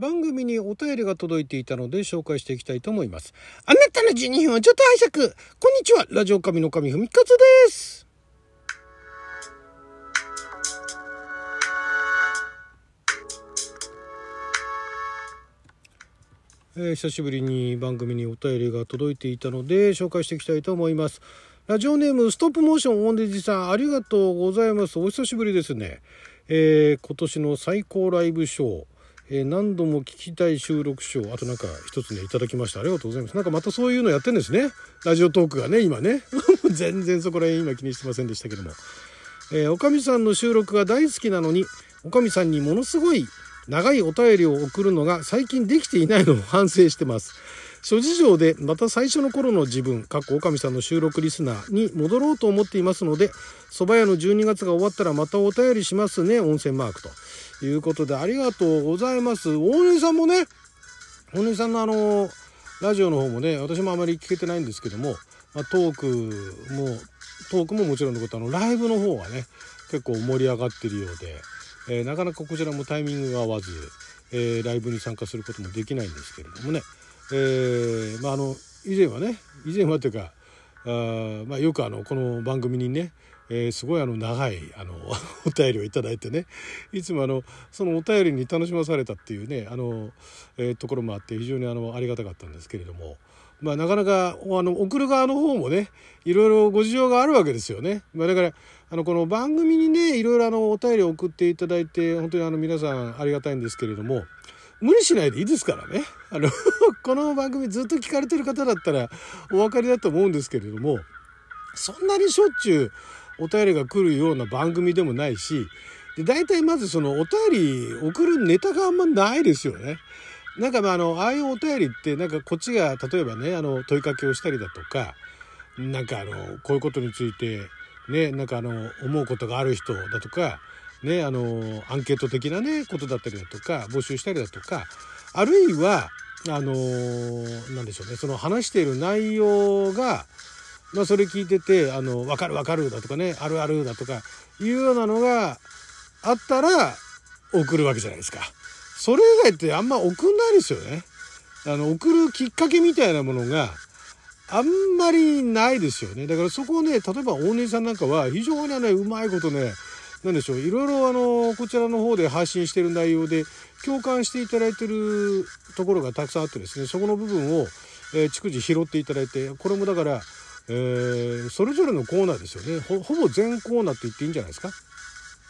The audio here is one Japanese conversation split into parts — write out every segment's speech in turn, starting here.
番組にお便りが届いていたので紹介していきたいと思います。あなたの12分はちょっと拝借こんにちはラジオ神の神ふみかつですえー、久しぶりに番組にお便りが届いていたので紹介していきたいと思います。ラジオネームストップモーションオンデジさんありがとうございます。お久しぶりですね。えー、今年の最高ライブショー、えー、何度も聞きたい収録賞あとなんか一つねいただきました。ありがとうございます。なんかまたそういうのやってんですね。ラジオトークがね今ね。全然そこら辺今気にしてませんでしたけども、えー、おかみさんの収録が大好きなのにおかみさんにものすごい長いお便りを送るのが最近できていないのを反省してます。諸事情でまた最初の頃の自分、かっこおかみさんの収録リスナーに戻ろうと思っていますので、蕎麦屋の12月が終わったらまたお便りしますね、温泉マークということでありがとうございます。大根さんもね、大根さんのあの、ラジオの方もね、私もあまり聞けてないんですけども、トークも、トークももちろんのこと、あの、ライブの方はね、結構盛り上がってるようで、えー、なかなかこちらもタイミングが合わず、えー、ライブに参加することもできないんですけれどもね、えー、まああの以前はね以前はというかあ、まあ、よくあのこの番組にね、えー、すごいあの長いあの お便りを頂いてねいつもあのそのお便りに楽しまされたっていうねあの、えー、ところもあって非常にあのありがたかったんですけれども。まあ、なかなかあの送る側の方もねいろいろご事情があるわけですよね。まあ、だからあのこの番組にねいろいろあのお便りを送っていただいて本当にあの皆さんありがたいんですけれども無理しないでいいですからね。あの この番組ずっと聞かれてる方だったらお分かりだと思うんですけれども、そんなにしょっちゅうお便りが来るような番組でもないし、で大体まずそのお便り送るネタがあんまないですよね。なんかまああの、ああいうお便りってなんかこっちが例えばね、あの問いかけをしたりだとか、なんかあの、こういうことについてね、なんかあの、思うことがある人だとか、ね、あの、アンケート的なね、ことだったりだとか、募集したりだとか、あるいは、あの、なんでしょうね、その話している内容が、まあ、それ聞いてて、あの、わかるわかるだとかね、あるあるだとか、いうようなのがあったら、送るわけじゃないですか。それ以外ってあんま送んないですよね。あの、送るきっかけみたいなものが、あんまりないですよね。だからそこをね、例えば大根さんなんかは非常にね、うまいことね、なんでしょう、いろいろあの、こちらの方で配信してる内容で、共感していただいてるところがたくさんあってですね、そこの部分を、えー、逐次拾っていただいて、これもだから、えー、それぞれのコーナーですよね。ほぼ全コーナーって言っていいんじゃないですか？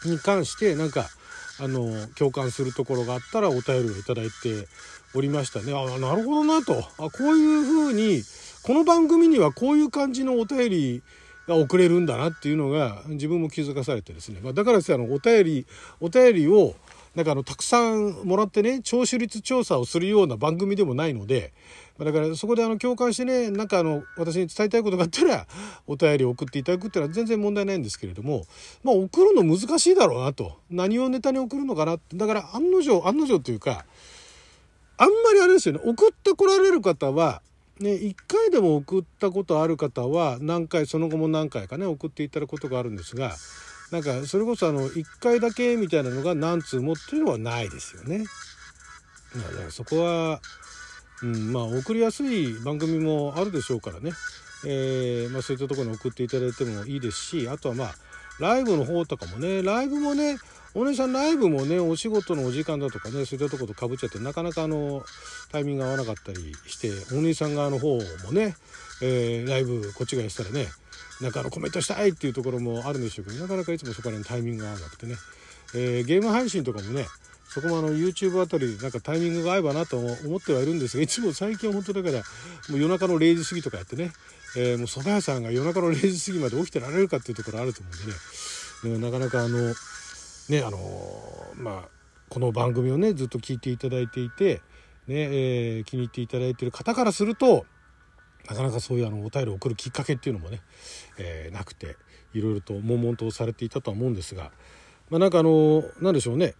に関して、なんか、あの、共感するところがあったらお便りをいただいておりましたね。あ、なるほどなと。あ、こういうふうに、この番組にはこういう感じのお便りが送れるんだなっていうのが自分も気づかされてですね、まあ、だからですねあのお便りお便りをなんかあのたくさんもらってね聴取率調査をするような番組でもないのでまだからそこであの共感してねなんかあの私に伝えたいことがあったらお便りを送っていただくっていうのは全然問題ないんですけれどもまあ送るの難しいだろうなと。何をネタに送るのかなって。だから案の定案の定というかあんまりあれですよね。送ってこられる方はね、1回でも送ったことある方は何回その後も何回かね送っていただくことがあるんですがなんかそれこそあの1回だけみたいなのが何通もっていうのはないですよね。だからそこは、うん、まあ送りやすい番組もあるでしょうからね、えー、まあ、そういったところに送っていただいてもいいですしあとはまあライブの方とかもねライブもねお姉さんライブもねお仕事のお時間だとかねそういったとことかぶっちゃってなかなかあのタイミング合わなかったりしてお兄さん側の方もね、えー、ライブこっちがやったらねなんかあのコメントしたいっていうところもあるんでしょうけどなかなかいつもそこら辺タイミングが合わなくてね、えー、ゲーム配信とかもねそこもあの YouTube あたりなんかタイミングが合えばなと思ってはいるんですがいつも最近は本当だからもう夜中の0時過ぎとかやってね、え、もう蕎麦屋さんが夜中の0時過ぎまで起きてられるかっていうところあると思うんでね。なかなかあのねあのまあこの番組をねずっと聞いていただいていて、ねえー、気に入っていただいてる方からするとなかなかそういうあのお便りを送るきっかけっていうのもね、えー、なくていろいろと悶々とされていたとは思うんですが、まあ、なんかあの何でしょうね。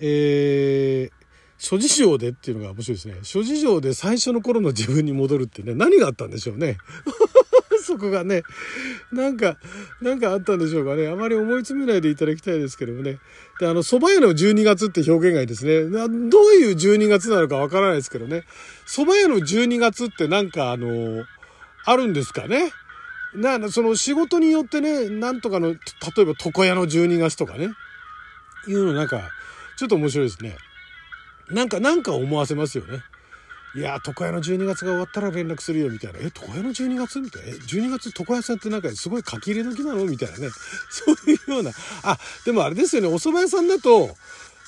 えー、諸事情でっていうのが面白いですね。諸事情で最初の頃の自分に戻るってね何があったんでしょうね。そこがね、なんか、なんかあったんでしょうかね。あまり思い詰めないでいただきたいですけどもね。で、あの、蕎麦屋の12月って表現がいいですね。どういう12月なのかわからないですけどね。蕎麦屋の12月ってなんかあの、あるんですかね？な、その仕事によってね、なんとかの、例えば床屋の12月とかね。いうのなんか、ちょっと面白いですね。なんか、なんか思わせますよね。いや、床屋の12月が終わったら連絡するよ、みたいな。え、床屋の12月みたいな？え、12月床屋さんってなんかすごい書き入れ時なのみたいなね。そういうような。あ、でもあれですよね、お蕎麦屋さんだと、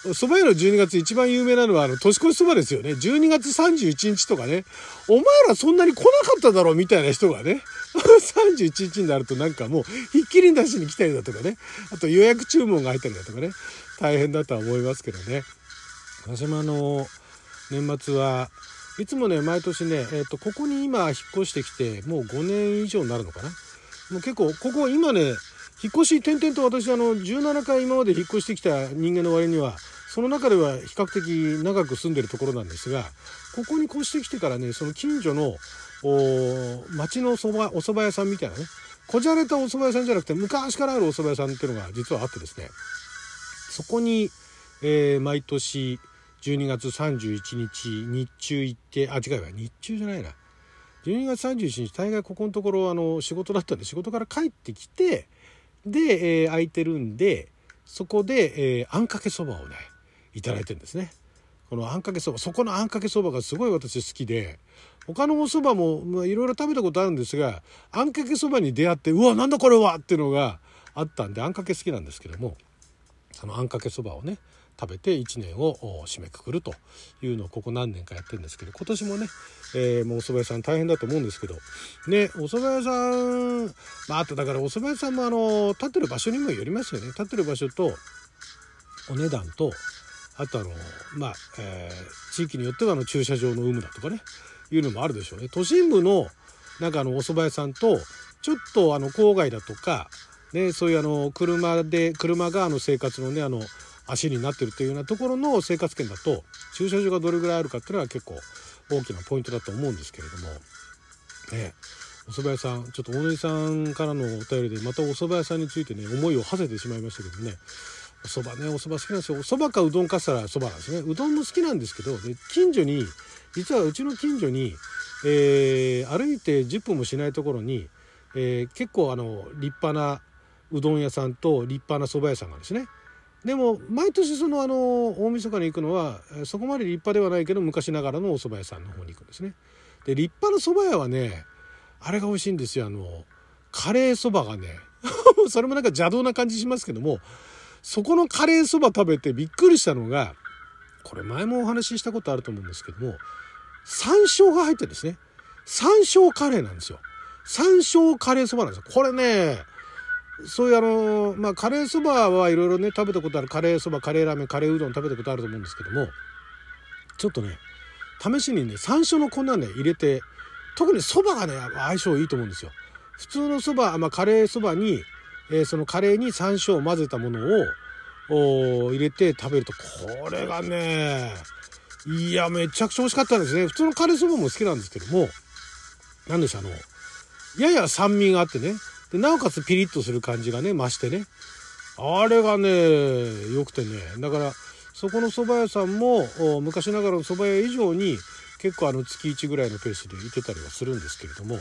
蕎麦屋の12月一番有名なのは、あの、年越し蕎麦ですよね。12月31日とかね。お前らそんなに来なかっただろうみたいな人がね。31日になるとなんかもう、ひっきりなしに来たりだとかね。あと予約注文が入ったりだとかね。大変だとは思いますけどね。私もあの、年末はいつもね、毎年ね、えっ、ー、と、ここに今引っ越してきて、もう5年以上になるのかな。もう結構、ここ今ね、引っ越し転々と私あの17回今まで引っ越してきた人間の割にはその中では比較的長く住んでるところなんですがここに越してきてからねその近所の町のそばお蕎麦屋さんみたいなねこじゃれたお蕎麦屋さんじゃなくて昔からあるお蕎麦屋さんっていうのが実はあってですねそこに、えー、毎年12月31日日中行ってあ違うわ日中じゃないな12月31日大概ここのところあの仕事だったんで仕事から帰ってきてで、えー、空いてるんでそこで、えー、あんかけそばをね頂いてるんですね。このあんかけそばそこのあんかけそばがすごい私好きで他のお蕎麦もいろいろ食べたことあるんですがあんかけそばに出会ってうわなんだこれはっていうのがあったんであんかけ好きなんですけどもそのあんかけそばをね食べて1年を締めくくるというのをここ何年かやってるんですけど今年もね、えー、もうお蕎麦屋さん大変だと思うんですけどねお蕎麦屋さんまああとだからお蕎麦屋さんもあの立ってる場所にもよりますよね。立ってる場所とお値段とあとあのまあ、えー、地域によってはあの駐車場の有無だとかねいうのもあるでしょうね。都心部のなんかあのお蕎麦屋さんとちょっとあの郊外だとかね、そういうあの車で車があの生活のねあの足になってるというようなところの生活圏だと駐車場がどれぐらいあるかっていうのは結構大きなポイントだと思うんですけれどもねお蕎麦屋さんちょっと大野さんからのお便りでまたお蕎麦屋さんについてね思いを馳せてしまいましたけどねお蕎麦ねお蕎麦好きなんですよ。お蕎麦かうどんかしたら蕎麦なんですね。うどんも好きなんですけどで近所に実はうちの近所に、えー、歩いて10分もしないところに、えー、結構あの立派なうどん屋さんと立派な蕎麦屋さんがですね。でも毎年そのあの大晦日に行くのはそこまで立派ではないけど昔ながらのお蕎麦屋さんの方に行くんですね。で立派な蕎麦屋はねあれが美味しいんですよ。あのカレーそばがね それもなんか邪道な感じしますけどもそこのカレーそば食べてびっくりしたのがこれ前もお話ししたことあると思うんですけども山椒が入ってるんですね。山椒カレーなんですよ。山椒カレーそばなんですよ。これねそういうあの、まあ、カレーそばはいろいろね、食べたことあるカレーそば、カレーラーメン、カレーうどん食べたことあると思うんですけども、ちょっとね、試しにね、山椒の粉ね、入れて、特にそばがね、相性いいと思うんですよ。普通のそば、まあ、カレーそばに、えー、そのカレーに山椒を混ぜたものを入れて食べると、これがね、いや、めちゃくちゃ美味しかったんですね。普通のカレーそばも好きなんですけども、なんでしょう、あの、やや酸味があってね、で、なおかつピリッとする感じがね、増してね。あれがね、良くてね。だから、そこの蕎麦屋さんも、昔ながらの蕎麦屋以上に、結構あの月1ぐらいのペースで行ってたりはするんですけれども、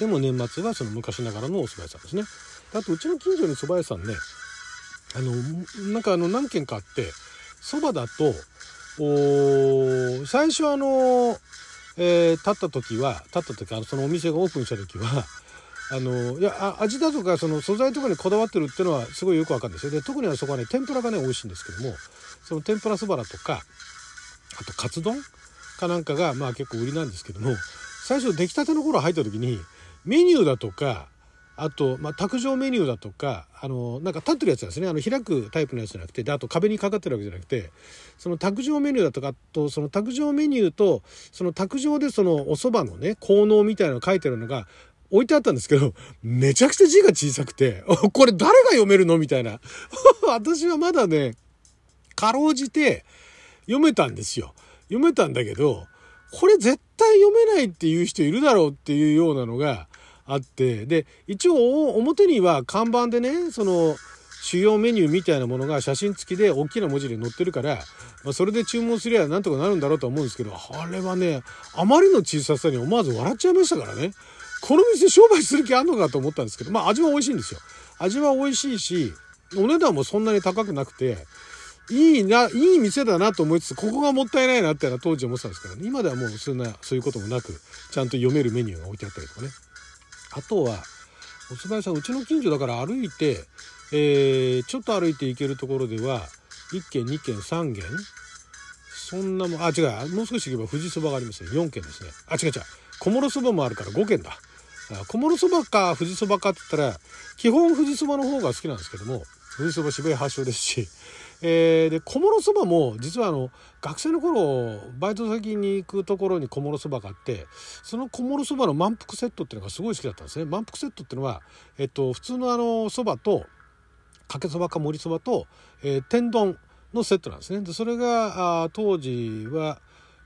でも年末はその昔ながらのお蕎麦屋さんですね。あと、うちの近所に蕎麦屋さんね、あの、なんかあの何軒かあって、蕎麦だと、お最初あの、えー、立った時は、立った時、あの、そのお店がオープンした時は、あのいや味だとかその素材とかにこだわってるっていうのはすごいよくわかるんですよで特にはそこはね天ぷらがね美味しいんですけどもその天ぷらそばだとかあとカツ丼かなんかがまあ結構売りなんですけども最初出来たての頃入った時にメニューだとかあと、まあ、卓上メニューだとか、あの、なんか立ってるやつなんですね。あの、開くタイプのやつじゃなくて、で、あと壁にかかってるわけじゃなくて、その卓上メニューだとかと、その卓上メニューと、その卓上でそのお蕎麦のね、効能みたいなの書いてるのが、置いてあったんですけど、めちゃくちゃ字が小さくて、これ誰が読めるの？みたいな。私はまだね、かろうじて読めたんですよ。読めたんだけど、これ絶対読めないっていう人いるだろうっていうようなのが、あってで一応表には看板でねその主要メニューみたいなものが写真付きで大きな文字で載ってるから、まあ、それで注文すりゃなんとかなるんだろうと思うんですけどあれはねあまりの小ささに思わず笑っちゃいましたからねこの店商売する気あんのかと思ったんですけどまあ味は美味しいんですよ味は美味しいしお値段もそんなに高くなくていいな、いい店だなと思いつつ、ここがもったいないなってのは当時思ってたんですからね。今ではもうそんな、そういうこともなく、ちゃんと読めるメニューが置いてあったりとかね。あとは、お蕎麦屋さん、うちの近所だから歩いて、えー、ちょっと歩いて行けるところでは、1軒、2軒、3軒そんなもん、あ、違う、もう少し行けば富士そばがありますね。4軒ですね。あ、違う違う。小諸そばもあるから5軒だ。小諸そばか富士そばかって言ったら、基本富士そばの方が好きなんですけども、富士そば渋谷発祥ですし、えー、で小諸そばも実はあの学生の頃バイト先に行くところに小諸そばがあってその小諸そばの満腹セットっていうのがすごい好きだったんですね。満腹セットっていうのは、えっと、普通のあのそばとかけそばか盛りそばと、えー、天丼のセットなんですね。でそれがあ当時は、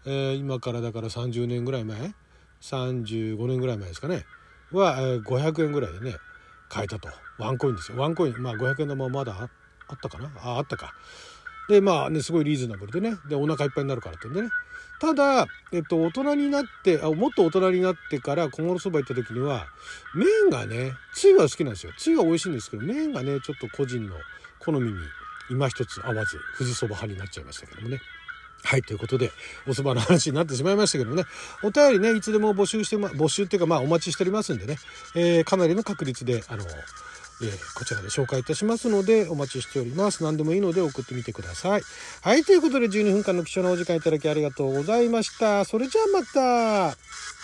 えー、今からだから30年ぐらい前35年ぐらい前ですかね。は、500円ぐらいでね買えたと。ワンコインですよ。ワンコイン。まあ500円玉まだあったかな？ああったか。でまあねすごいリーズナブルでね。でお腹いっぱいになるからってんでね。ただ、えっと、大人になってあもっと大人になってから小諸そば行った時には麺がねつゆは好きなんですよ。つゆは美味しいんですけど麺がねちょっと個人の好みに今一つ合わず富士そば派になっちゃいましたけどもね。はい。ということで、おそばの話になってしまいましたけどね、お便りね、いつでも募集して、ま、募集っていうか、まあ、お待ちしておりますんでね、えー、かなりの確率で、あの、えー、こちらで紹介いたしますのでお待ちしております。何でもいいので送ってみてください。はい、ということで12分間の貴重なお時間いただきありがとうございました。それじゃあまた。